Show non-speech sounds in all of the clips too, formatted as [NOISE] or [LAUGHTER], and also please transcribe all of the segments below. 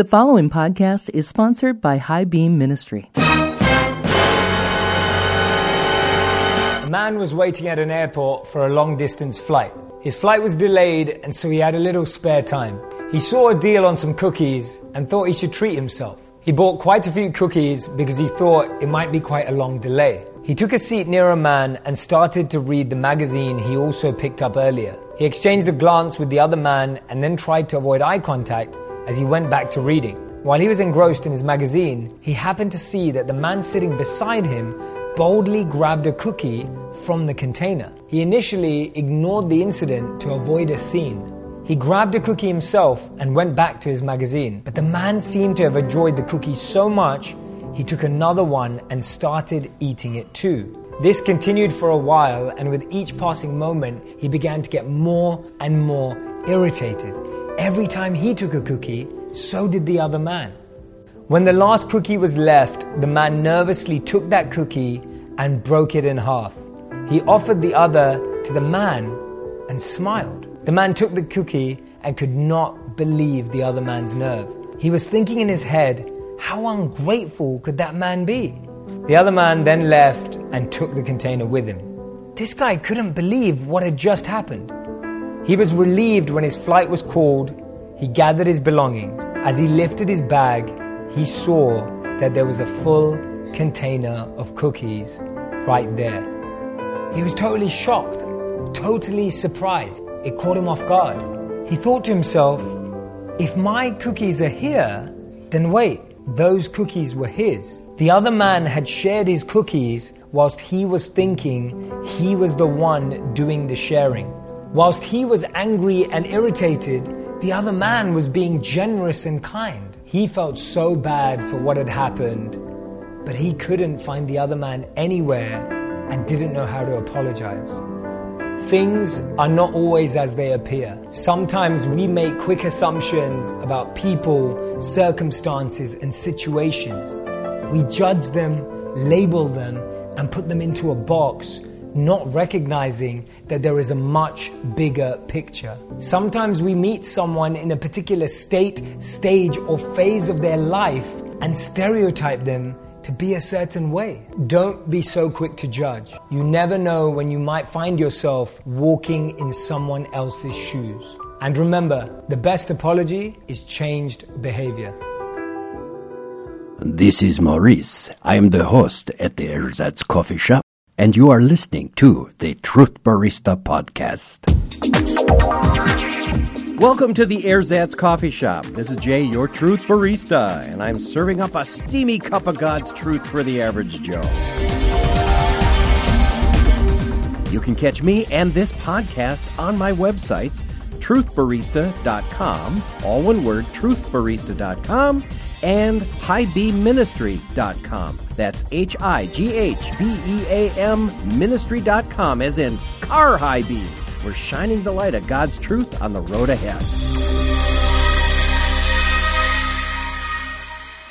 The following podcast is sponsored by High Beam Ministry. A man was waiting at an airport for a long distance flight. His flight was delayed, and so he had a little spare time. He saw a deal on some cookies and thought he should treat himself. He bought quite a few cookies because he thought it might be quite a long delay. He took a seat near a man and started to read the magazine he also picked up earlier. He exchanged a glance with the other man and then tried to avoid eye contact as he went back to reading. While he was engrossed in his magazine, he happened to see that the man sitting beside him boldly grabbed a cookie from the container. He initially ignored the incident to avoid a scene. He grabbed a cookie himself and went back to his magazine, but the man seemed to have enjoyed the cookie so much he took another one and started eating it too. This continued for a while, and with each passing moment, he began to get more and more irritated. Every time he took a cookie, so did the other man. When the last cookie was left, the man nervously took that cookie and broke it in half. He offered the other to the man and smiled. The man took the cookie and could not believe the other man's nerve. He was thinking in his head, how ungrateful could that man be? The other man then left and took the container with him. This guy couldn't believe what had just happened. He was relieved when his flight was called. He gathered his belongings. As he lifted his bag, he saw that there was a full container of cookies right there. He was totally shocked, totally surprised. It caught him off guard. He thought to himself, if my cookies are here, then wait, those cookies were his. The other man had shared his cookies whilst he was thinking he was the one doing the sharing. Whilst he was angry and irritated, the other man was being generous and kind. He felt so bad for what had happened, but he couldn't find the other man anywhere and didn't know how to apologize. Things are not always as they appear. Sometimes we make quick assumptions about people, circumstances, and situations. We judge them, label them, and put them into a box not recognizing that there is a much bigger picture. Sometimes we meet someone in a particular state, stage, or phase of their life and stereotype them to be a certain way. Don't be so quick to judge. You never know when you might find yourself walking in someone else's shoes. And remember, the best apology is changed behavior. This is Maurice. I am the host at the Ersatz Coffee Shop and you are listening to the Truth Barista Podcast. Welcome to the Ersatz Coffee Shop. This is Jay, your Truth Barista, and I'm serving up a steamy cup of God's truth for the average Joe. You can catch me and this podcast on my websites, truthbarista.com, all one word, truthbarista.com, and highbeamministry.com. That's H I G H B E A M ministry.com, as in car high beam. We're shining the light of God's truth on the road ahead.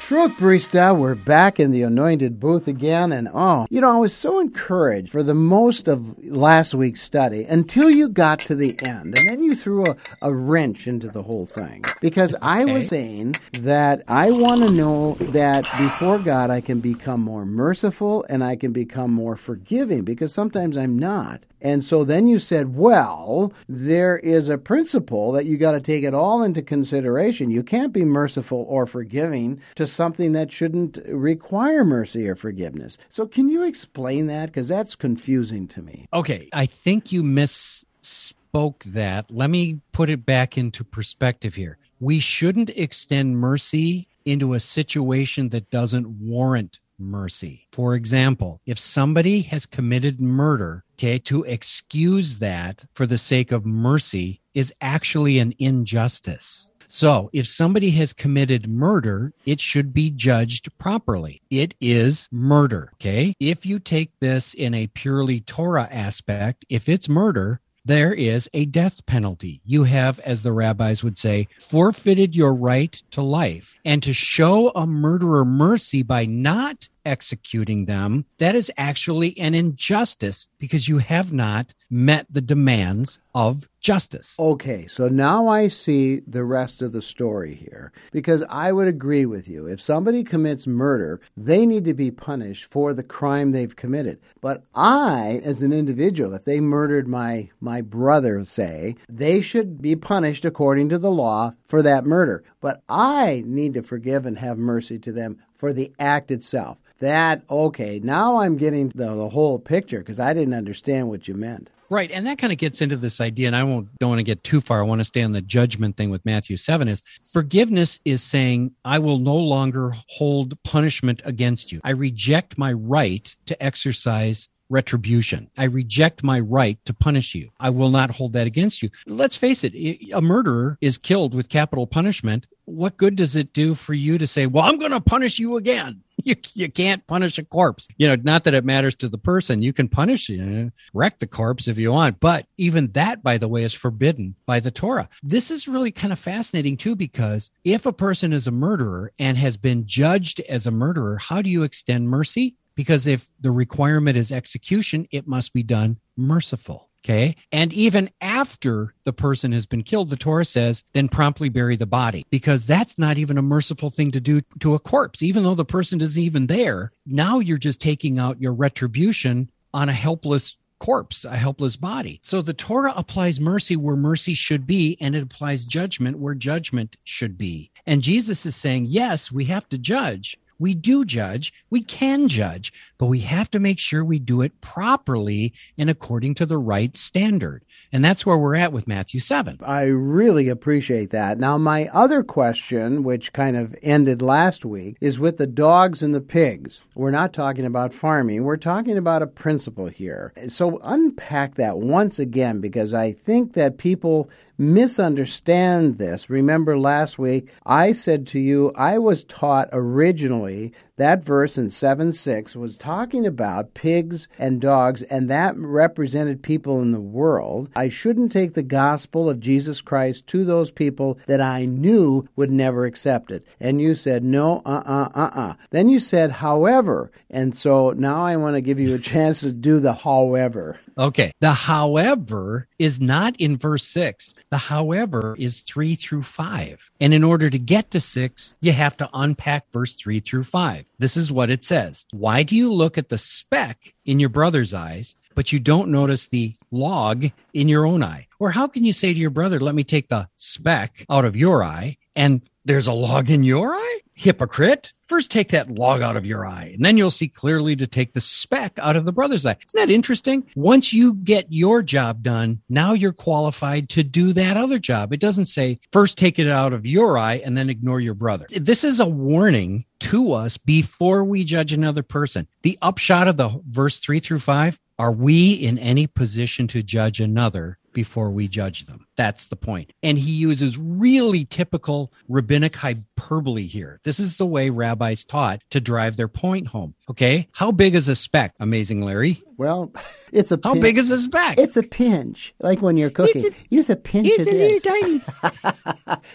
Truth Barista, we're back in the anointed booth again. And oh, you know, I was so encouraged for the most of last week's study until you got to the end. And then you threw a, a wrench into the whole thing. Because I was saying that I want to know that before God, I can become more merciful and I can become more forgiving because sometimes I'm not. And so then you said, well, there is a principle that you got to take it all into consideration. You can't be merciful or forgiving to something that shouldn't require mercy or forgiveness. So can you explain that? Because that's confusing to me. Okay. I think you misspoke that. Let me put it back into perspective here. We shouldn't extend mercy into a situation that doesn't warrant mercy. For example, if somebody has committed murder, okay, to excuse that for the sake of mercy is actually an injustice. So if somebody has committed murder, it should be judged properly. It is murder. Okay. If you take this in a purely Torah aspect, if it's murder, there is a death penalty. You have, as the rabbis would say, forfeited your right to life. And to show a murderer mercy by not executing them, that is actually an injustice because you have not met the demands of justice. Okay, so now I see the rest of the story here because I would agree with you. If somebody commits murder, they need to be punished for the crime they've committed. But I, as an individual, if they murdered my my brother, say, they should be punished according to the law for that murder. But I need to forgive and have mercy to them for the act itself. That okay, now I'm getting the, the whole picture because I didn't understand what you meant. Right. And that kind of gets into this idea, and I won't don't want to get too far. I want to stay on the judgment thing with Matthew 7 is forgiveness is saying, I will no longer hold punishment against you. I reject my right to exercise retribution. I reject my right to punish you. I will not hold that against you. Let's face it, a murderer is killed with capital punishment. What good does it do for you to say, well, I'm going to punish you again? [LAUGHS] You, you can't punish a corpse. You know, not that it matters to the person. You can punish, you know, wreck the corpse if you want. But even that, by the way, is forbidden by the Torah. This is really kind of fascinating too, because if a person is a murderer and has been judged as a murderer, how do you extend mercy? Because if the requirement is execution, it must be done merciful. Okay. And even after the person has been killed, the Torah says, then promptly bury the body because that's not even a merciful thing to do to a corpse. Even though the person isn't even there, now you're just taking out your retribution on a helpless corpse, a helpless body. So the Torah applies mercy where mercy should be, and it applies judgment where judgment should be. And Jesus is saying, yes, we have to judge. We do judge, we can judge, but we have to make sure we do it properly and according to the right standard. And that's where we're at with Matthew 7. I really appreciate that. Now, my other question, which kind of ended last week, is with the dogs and the pigs. We're not talking about farming, we're talking about a principle here. So, unpack that once again because I think that people misunderstand this. Remember last week, I said to you, I was taught originally family that verse in 7 6 was talking about pigs and dogs, and that represented people in the world. I shouldn't take the gospel of Jesus Christ to those people that I knew would never accept it. And you said, no, uh uh, uh uh. Then you said, however. And so now I want to give you a chance to do the however. Okay. The however is not in verse six. The however is three through five. And in order to get to six, you have to unpack verse three through five. This is what it says. Why do you look at the speck in your brother's eyes, but you don't notice the log in your own eye? Or how can you say to your brother, let me take the speck out of your eye and there's a log in your eye? Hypocrite. First, take that log out of your eye, and then you'll see clearly to take the speck out of the brother's eye. Isn't that interesting? Once you get your job done, now you're qualified to do that other job. It doesn't say first take it out of your eye and then ignore your brother. This is a warning to us before we judge another person. The upshot of the verse three through five are we in any position to judge another before we judge them? That's the point. And he uses really typical rabbinic hyperbole here. This is the way rabbis taught to drive their point home. Okay. How big is a speck? Amazing, Larry. Well, it's a How big is a speck? It's a pinch, like when you're cooking. It's Use a pinch it's of a this. [LAUGHS] tiny.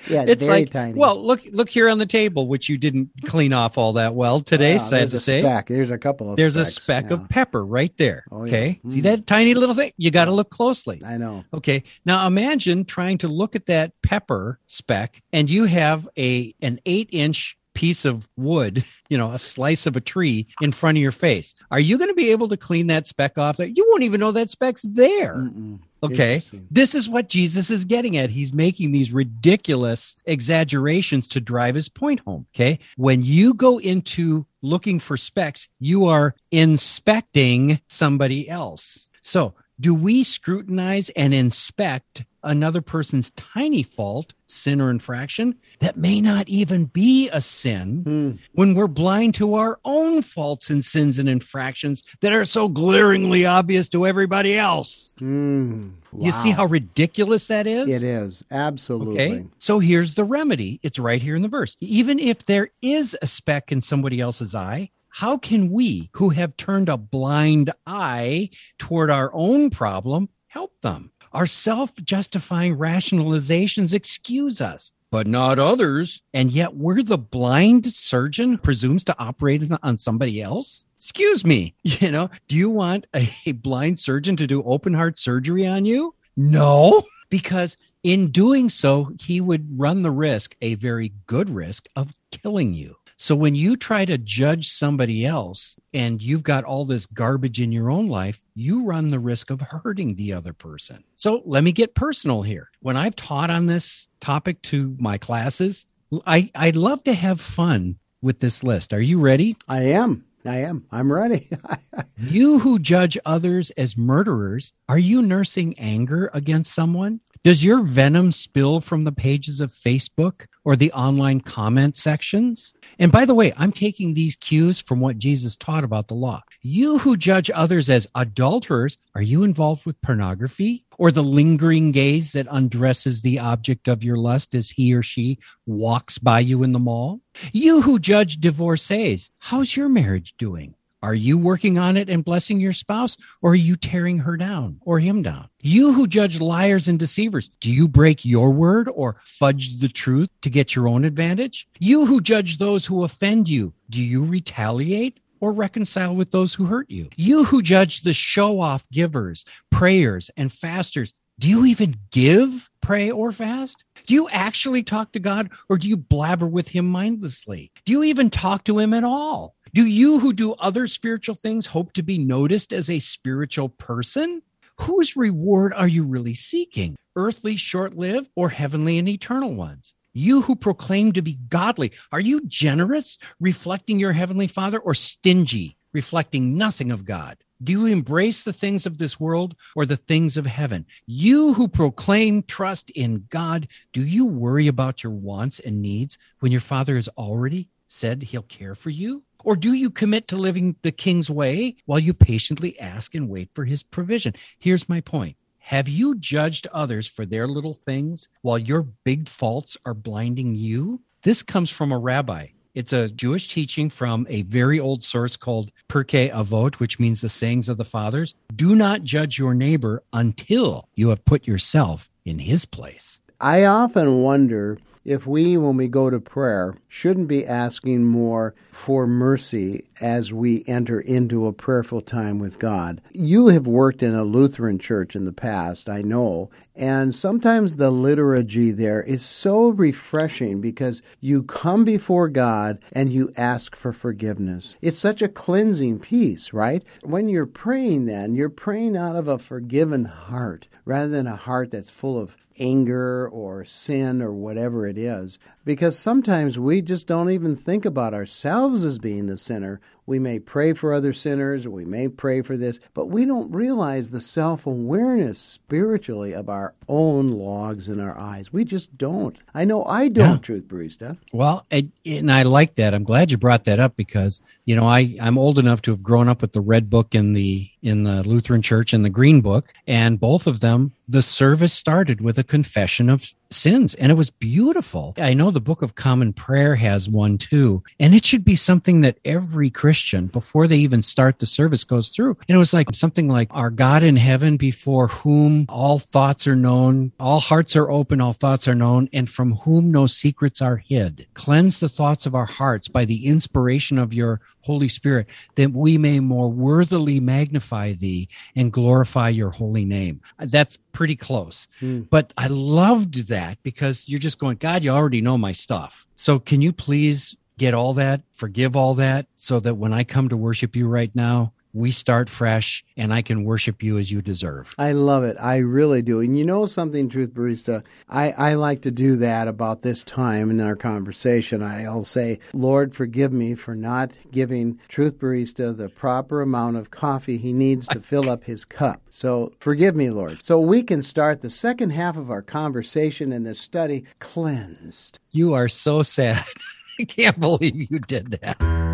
yeah, It's very like, tiny. well, look, look here on the table, which you didn't clean off all that well today. Wow, sad there's to a say. speck. There's a couple of. There's a speck yeah. of pepper right there. Oh, yeah. okay. See Mm. that tiny little thing? You got to look closely. I know. Okay. Now imagine trying to look at that pepper speck and you have a an eight inch piece of wood, [LAUGHS] you know, a slice of a tree in front of your face. Are you going to be able to clean that speck off? You won't even know that speck's there. Mm-mm. Okay. This is what Jesus is getting at. He's making these ridiculous exaggerations to drive his point home. Okay. When you go into looking for specks, you are inspecting somebody else. So, do we scrutinize and inspect another person's tiny fault, sin or infraction that may not even be a sin Hmm. when we're blind to our own faults and sins and infractions that are so glaringly obvious to everybody else? Mm. You see how ridiculous that is? it is absolutely. Okay. So here's the remedy. It's right here in the verse. Even if there is a speck in somebody else's eye, how can we who have turned a blind eye toward our own problem help them? Our self justifying rationalizations excuse us. but not others. And yet we're the blind surgeon presumes to operate on somebody else. Excuse me. [LAUGHS] You know, do you want a, a blind surgeon to do open heart surgery on you? No, because in doing so, he would run the risk, a very good risk, of killing you. So when you try to judge somebody else and you've got all this garbage in your own life, you run the risk of hurting the other person. So let me get personal here. When I've taught on this topic to my classes, I, I love to have fun with this list. Are you ready? I am. I am. I'm ready. [LAUGHS] you who judge others as murderers, are you nursing anger against someone? Does your venom spill from the pages of Facebook or the online comment sections? And by the way, I'm taking these cues from what Jesus taught about the law. You who judge others as adulterers, are you involved with pornography or the lingering gaze that undresses the object of your lust as he or she walks by you in the mall? You who judge divorcees, how's your marriage doing? Are you working on it and blessing your spouse, or are you tearing her down or him down? You who judge liars and deceivers, do you break your word or fudge the truth to get your own advantage? You who judge those who offend you, do you retaliate or reconcile with those who hurt you? You who judge the show off givers, prayers, and fasters, do you even give, pray, or fast? Do you actually talk to God or do you blabber with Him mindlessly? Do you even talk to Him at all? Do you who do other spiritual things hope to be noticed as a spiritual person? Whose reward are you really seeking? Earthly, short lived, or heavenly and eternal ones? You who proclaim to be godly, are you generous, reflecting your heavenly Father, or stingy, reflecting nothing of God? Do you embrace the things of this world or the things of heaven? You who proclaim trust in God, do you worry about your wants and needs when your Father has already said he'll care for you? Or do you commit to living the king's way while you patiently ask and wait for his provision? Here's my point. Have you judged others for their little things while your big faults are blinding you? This comes from a rabbi. It's a Jewish teaching from a very old source called Pirkei Avot, which means the sayings of the fathers. Do not judge your neighbor until you have put yourself in his place. I often wonder if we, when we go to prayer, shouldn't be asking more for mercy as we enter into a prayerful time with God. You have worked in a Lutheran church in the past, I know, and sometimes the liturgy there is so refreshing because you come before God and you ask for forgiveness. It's such a cleansing piece, right? When you're praying, then, you're praying out of a forgiven heart rather than a heart that's full of anger or sin or whatever it is. Because sometimes we just don't even think about ourselves as being the sinner. We may pray for other sinners we may pray for this, but we don't realize the self awareness spiritually of our own logs in our eyes. We just don't. I know I don't, yeah. Truth Barista. Well, and, and I like that. I'm glad you brought that up because, you know, I, I'm old enough to have grown up with the red book in the in the Lutheran Church and the Green Book, and both of them the service started with a confession of sins and it was beautiful. I know the Book of Common Prayer has one too, and it should be something that every Christian before they even start the service goes through. And it was like something like our God in heaven before whom all thoughts are known, all hearts are open, all thoughts are known, and from whom no secrets are hid. Cleanse the thoughts of our hearts by the inspiration of your Holy Spirit, that we may more worthily magnify thee and glorify your holy name. That's pretty close. Mm. But I loved that because you're just going, God, you already know my stuff. So can you please get all that, forgive all that, so that when I come to worship you right now, we start fresh and I can worship you as you deserve. I love it. I really do. And you know something, Truth Barista? I, I like to do that about this time in our conversation. I'll say, Lord, forgive me for not giving Truth Barista the proper amount of coffee he needs to fill up his cup. So forgive me, Lord. So we can start the second half of our conversation in this study cleansed. You are so sad. [LAUGHS] I can't believe you did that.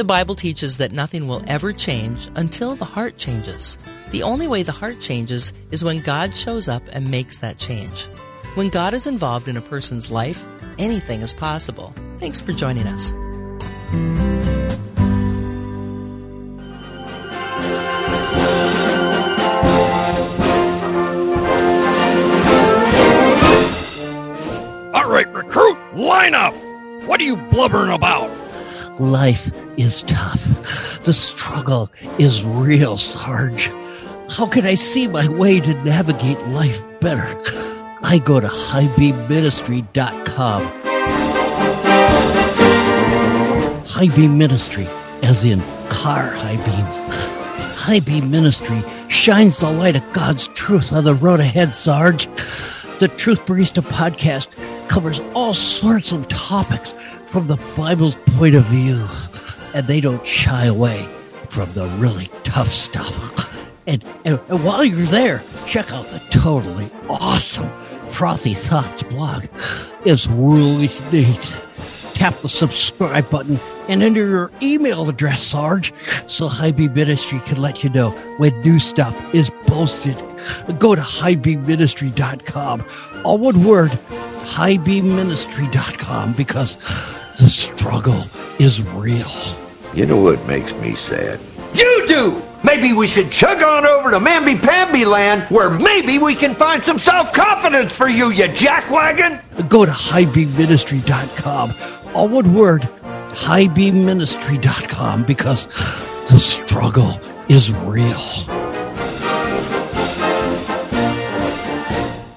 The Bible teaches that nothing will ever change until the heart changes. The only way the heart changes is when God shows up and makes that change. When God is involved in a person's life, anything is possible. Thanks for joining us. All right, recruit, line up. What are you blubbering about? Life is tough. The struggle is real, Sarge. How can I see my way to navigate life better? I go to highbeamministry.com. High Beam Ministry, as in car high beams. High Beam Ministry shines the light of God's truth on the road ahead, Sarge. The Truth Barista podcast covers all sorts of topics from the Bible's point of view, and they don't shy away from the really tough stuff. And, and, and while you're there, check out the totally awesome Frothy Thoughts blog. It's really neat. Tap the subscribe button and enter your email address, Sarge, so High Beam Ministry can let you know when new stuff is posted. Go to highbeamministry.com. All one word, highbeamministry.com, because the struggle is real. You know what makes me sad? You do! Maybe we should chug on over to Mamby Pamby land where maybe we can find some self confidence for you, you jackwagon! Go to highbeamministry.com. All one word, highbeamministry.com, because the struggle is real.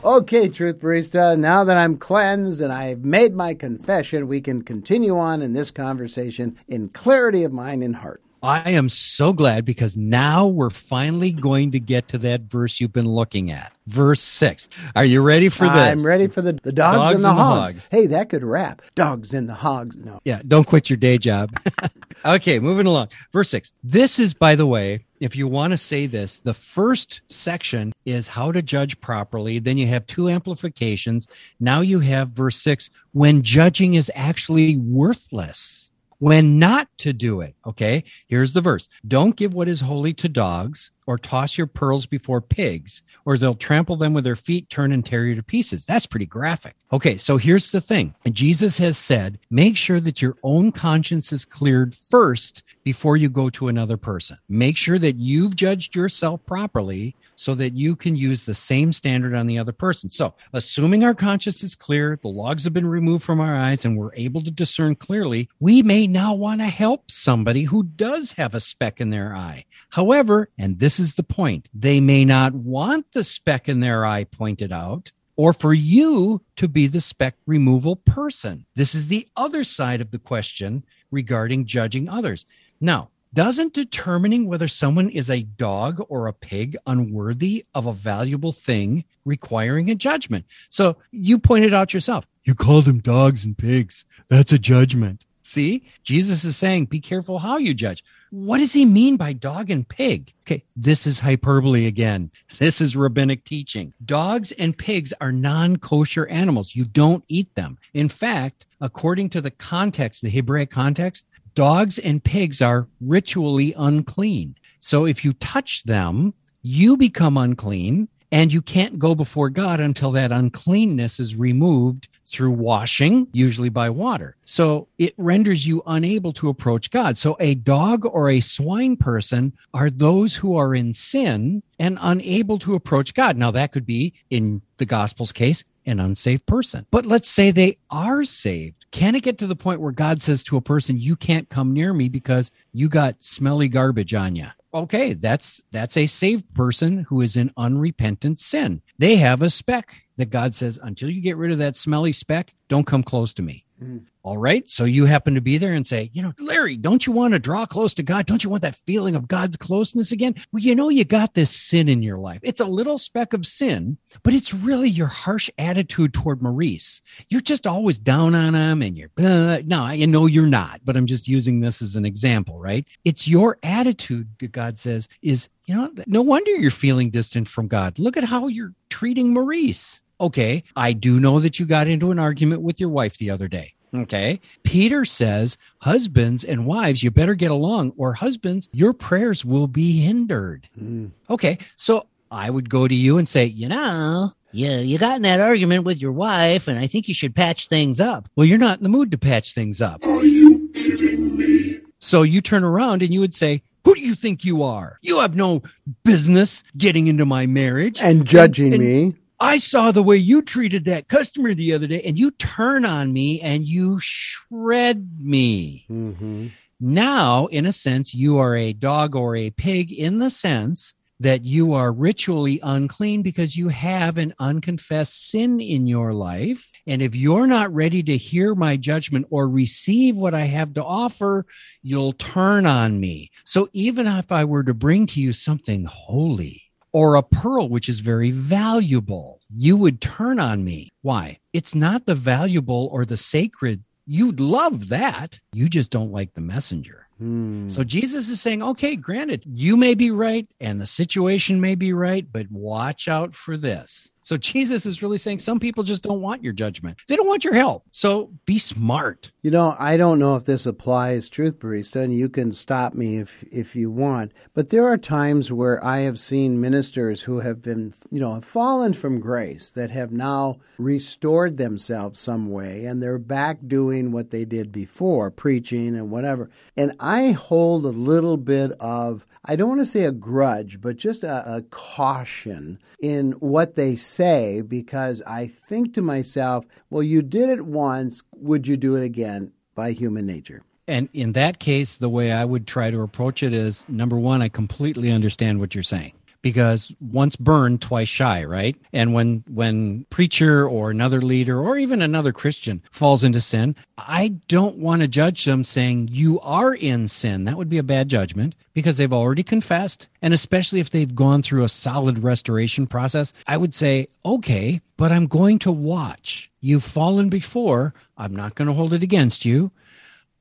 Okay, Truth Barista, now that I'm cleansed and I've made my confession, we can continue on in this conversation in clarity of mind and heart. I am so glad because now we're finally going to get to that verse you've been looking at. Verse 6. Are you ready for this? I'm ready for the, the dogs, Dogs and the and hogs. hogs. Hey, that could rap. Dogs and the hogs. No. Yeah, don't quit your day job. [LAUGHS] okay, moving along. Verse 6. This is, by the way, if you want to say this, the first section is how to judge properly. Then you have two amplifications. Now you have verse 6 when judging is actually worthless. When not to do it. Okay, here's the verse Don't give what is holy to dogs, or toss your pearls before pigs, or they'll trample them with their feet, turn and tear you to pieces. That's pretty graphic. Okay, so here's the thing. Jesus has said, make sure that your own conscience is cleared first before you go to another person. Make sure that you've judged yourself properly so that you can use the same standard on the other person. So, assuming our conscience is clear, the logs have been removed from our eyes, and we're able to discern clearly, we may now want to help somebody who does have a speck in their eye. However, and this is the point, they may not want the speck in their eye pointed out. Or for you to be the speck removal person. This is the other side of the question regarding judging others. Now, doesn't determining whether someone is a dog or a pig unworthy of a valuable thing requiring a judgment. So you pointed out yourself, you call them dogs and pigs. That's a judgment. See, Jesus is saying, be careful how you judge. What does he mean by dog and pig? Okay, this is hyperbole again. This is rabbinic teaching. Dogs and pigs are non kosher animals. You don't eat them. In fact, according to the context, the Hebraic context, dogs and pigs are ritually unclean. So if you touch them, you become unclean and you can't go before God until that uncleanness is removed through washing, usually by water. So it renders you unable to approach God. So a dog or a swine person are those who are in sin and unable to approach God. Now, that could be, in the gospel's case, an unsaved person. But let's say they are saved. Can it get to the point where God says to a person, you can't come near me because you got smelly garbage on you? Okay, that's that's a saved person who is in unrepentant sin. They have a speck that God says, until you get rid of that smelly speck, don't come close to me. Mm. All right. So you happen to be there and say, you know, Larry, don't you want to draw close to God? Don't you want that feeling of God's closeness again? Well, you know, you got this sin in your life. It's a little speck of sin, but it's really your harsh attitude toward Maurice. You're just always down on him and you're, uh, no, I know you're not, but I'm just using this as an example, right? It's your attitude, that God says, is, you know, no wonder you're feeling distant from God. Look at how you're treating Maurice. Okay. I do know that you got into an argument with your wife the other day. Okay. Peter says, husbands and wives, you better get along, or husbands, your prayers will be hindered. Hmm. Okay. So I would go to you and say, you know, Yeah, you got in that argument with your wife, and I think you should patch things up. well, you're not in the mood to patch things up. Are you kidding me? So you turn around and you would say, who do you think you are? You have no business getting into my marriage And judging and- me. I saw the way you treated that customer the other day, and you turn on me and you shred me. Mm-hmm. Now, in a sense, you are a dog or a pig in the sense that you are ritually unclean because you have an unconfessed sin in your life. And if you're not ready to hear my judgment or receive what I have to offer, you'll turn on me. So even if I were to bring to you something holy, or a pearl, which is very valuable, you would turn on me. Why? It's not the valuable or the sacred. You'd love that. You just don't like the messenger. Hmm. So Jesus is saying, okay, granted, you may be right and the situation may be right, but watch out for this. So Jesus is really saying some people just don't want your judgment. They don't want your help. So be smart. You know, I don't know if this applies, Truth Barista, and you can stop me if if you want. But there are times where I have seen ministers who have been, you know, fallen from grace that have now restored themselves some way, and they're back doing what they did before, preaching and whatever. And I hold a little bit of I don't want to say a grudge, but just a, a, caution in what they say because I think to myself, well, you did it once, would you do it again by human nature? And in that case, the way I would try to approach it is number one, I completely understand what you're saying because once burned twice shy right? And when when preacher or another leader or even another christian falls into sin i don't want to judge them saying you are in sin. That would be a bad judgment because they've already confessed. And especially if they've gone through a solid restoration process i would say okay but i'm going to watch. You've fallen before. I'm not going to hold it against you.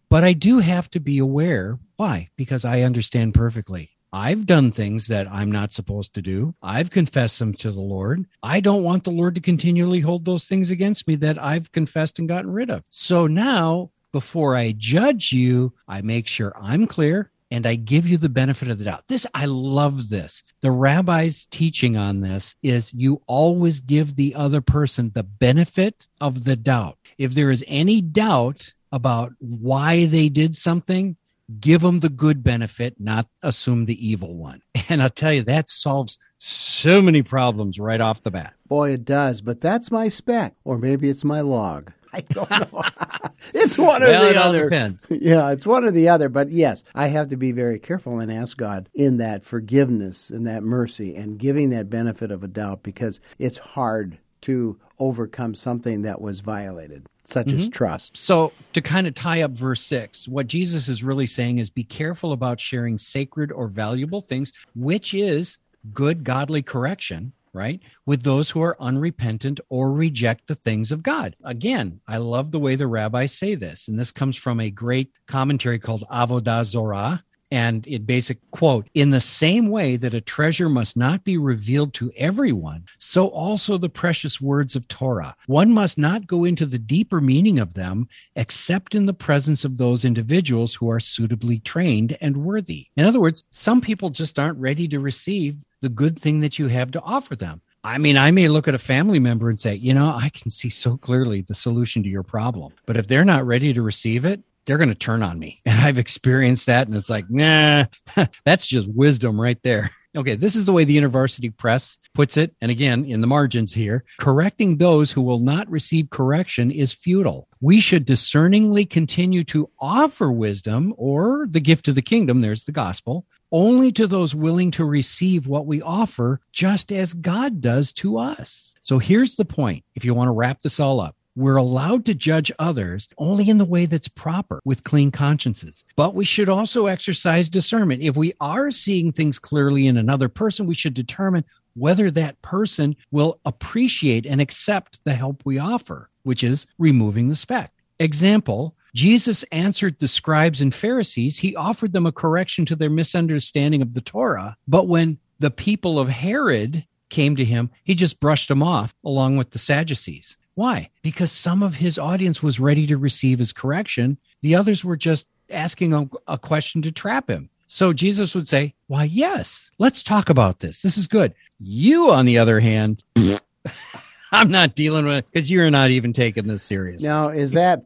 But i do have to be aware. Why? Because i understand perfectly I've done things that I'm not supposed to do. I've confessed them to the Lord. I don't want the Lord to continually hold those things against me that I've confessed and gotten rid of. So now, before I judge you, I make sure I'm clear and I give you the benefit of the doubt. This, I love this. The rabbi's teaching on this is you always give the other person the benefit of the doubt. If there is any doubt about why they did something, give them the good benefit, not assume the evil one. [LAUGHS] And I'll tell you, that solves so many problems right off the bat. Boy, it does. But that's my speck, or maybe it's my log. [LAUGHS] I don't know. [LAUGHS] it's one or well, the it all other. depends. Yeah, it's one or the other. But yes, I have to be very careful and ask God in that forgiveness and that mercy and giving that benefit of a doubt because it's hard to overcome something that was violated, such as mm-hmm. trust. So, to kind of tie up verse six, what Jesus is really saying is be careful about sharing sacred or valuable things, which is good, godly correction, right? With those who are unrepentant or reject the things of God. Again, I love the way the rabbis say this. And this comes from a great commentary called Avodah Zarah. And it basic quote, in the same way that a treasure must not be revealed to everyone, so also the precious words of Torah. One must not go into the deeper meaning of them except in the presence of those individuals who are suitably trained and worthy. In other words, some people just aren't ready to receive the good thing that you have to offer them. I mean, I may look at a family member and say, you know, I can see so clearly the solution to your problem. But if they're not ready to receive it, they're going to turn on me. [LAUGHS] And I've experienced that. And it's like, nah, [LAUGHS] that's just wisdom right there. [LAUGHS] Okay, this is the way the University Press puts it. And again, in the margins here, correcting those who will not receive correction is futile. We should discerningly continue to offer wisdom or the gift of the kingdom, there's the gospel, only to those willing to receive what we offer, just as God does to us. So here's the point if you want to wrap this all up. We're allowed to judge others only in the way that's proper with clean consciences. But we should also exercise discernment. If we are seeing things clearly in another person, we should determine whether that person will appreciate and accept the help we offer, which is removing the speck. Example, Jesus answered the scribes and Pharisees. He offered them a correction to their misunderstanding of the Torah. But when the people of Herod came to him, he just brushed them off along with the Sadducees. Why? Because some of his audience was ready to receive his correction. The others were just asking a, a, question to trap him. So Jesus would say, Why, yes, let's talk about this. This is good. You, on the other hand, [LAUGHS] I'm not dealing with because you're not even taking this serious. Now, is that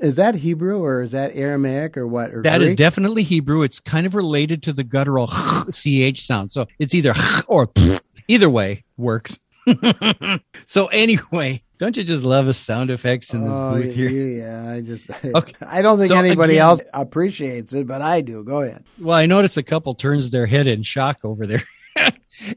is that Hebrew or is that Aramaic or what? Or That is Greek? definitely Hebrew. It's kind of related to the guttural [LAUGHS] ch sound. So it's either [LAUGHS] or either way works. so anyway, don't you just love the sound effects in this Oh, booth here? Yeah, I just [LAUGHS] Okay. I don't think So anybody again- else appreciates it, but I do. Go ahead. Well, I noticed a couple turns their head in shock over there.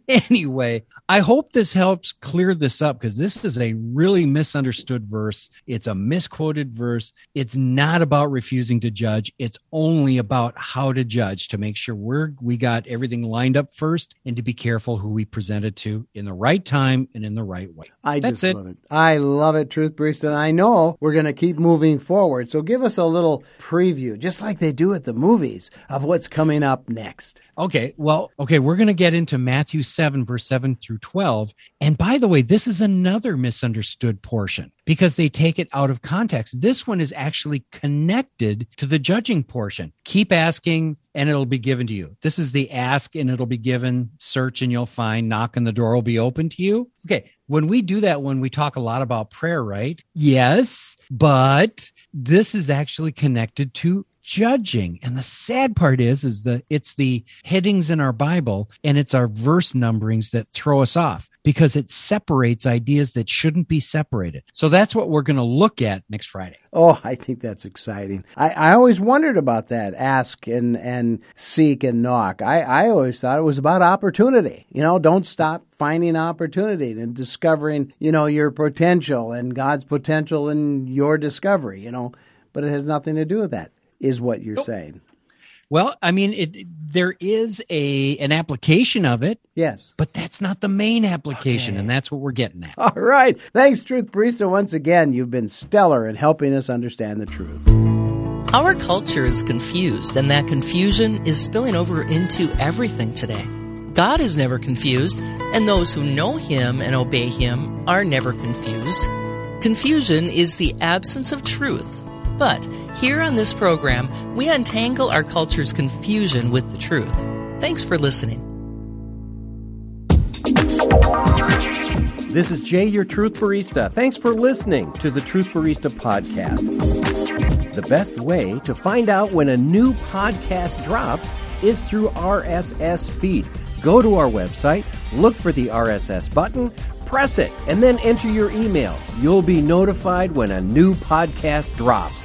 Anyway, I hope this helps clear this up because this is a really misunderstood verse. It's a misquoted verse. It's not about refusing to judge. It's only about how to judge to make sure we're we got everything lined up first and to be careful who we present it to in the right time and in the right way. I That's just it. love it. I love it, Truth Priest, and I know we're going to keep moving forward. So give us a little preview, just like they do at the movies, of what's coming up next. Okay. Well, okay. We're going to get into Matthew 7, verse 7 through 12. And by the way, this is another misunderstood portion because they take it out of context. This one is actually connected to the judging portion. Keep asking and it'll be given to you. This is the ask and it'll be given, search and you'll find, knock and the door will be open to you. Okay. When we do that, when we talk a lot about prayer, right? Yes. But this is actually connected to judging and the sad part is is that it's the headings in our bible and it's our verse numberings that throw us off because it separates ideas that shouldn't be separated so that's what we're going to look at next friday Oh, I think that's exciting. I, I always wondered about that ask and, and seek and knock. I, I always thought it was about opportunity. You know, don't stop finding opportunity and discovering, you know, your potential and God's potential in your discovery, you know, but it has nothing to do with that, is what you're saying. well i mean it there is a an application of it Yes. but that's not the main application and that's what we're getting at All right. Thanks, Truth Priest. And once again, you've been stellar in helping us understand the truth. Our culture is confused, and that confusion is spilling over into everything today. God is never confused, and those who know Him and obey Him are never confused. Confusion is the absence of truth. But here on this program, we untangle our culture's confusion with the truth. Thanks for listening. This is Jay, your Truth Barista. Thanks for listening to the Truth Barista podcast. The best way to find out when a new podcast drops is through RSS feed. Go to our website, look for the RSS button, press it, and then enter your email. You'll be notified when a new podcast drops.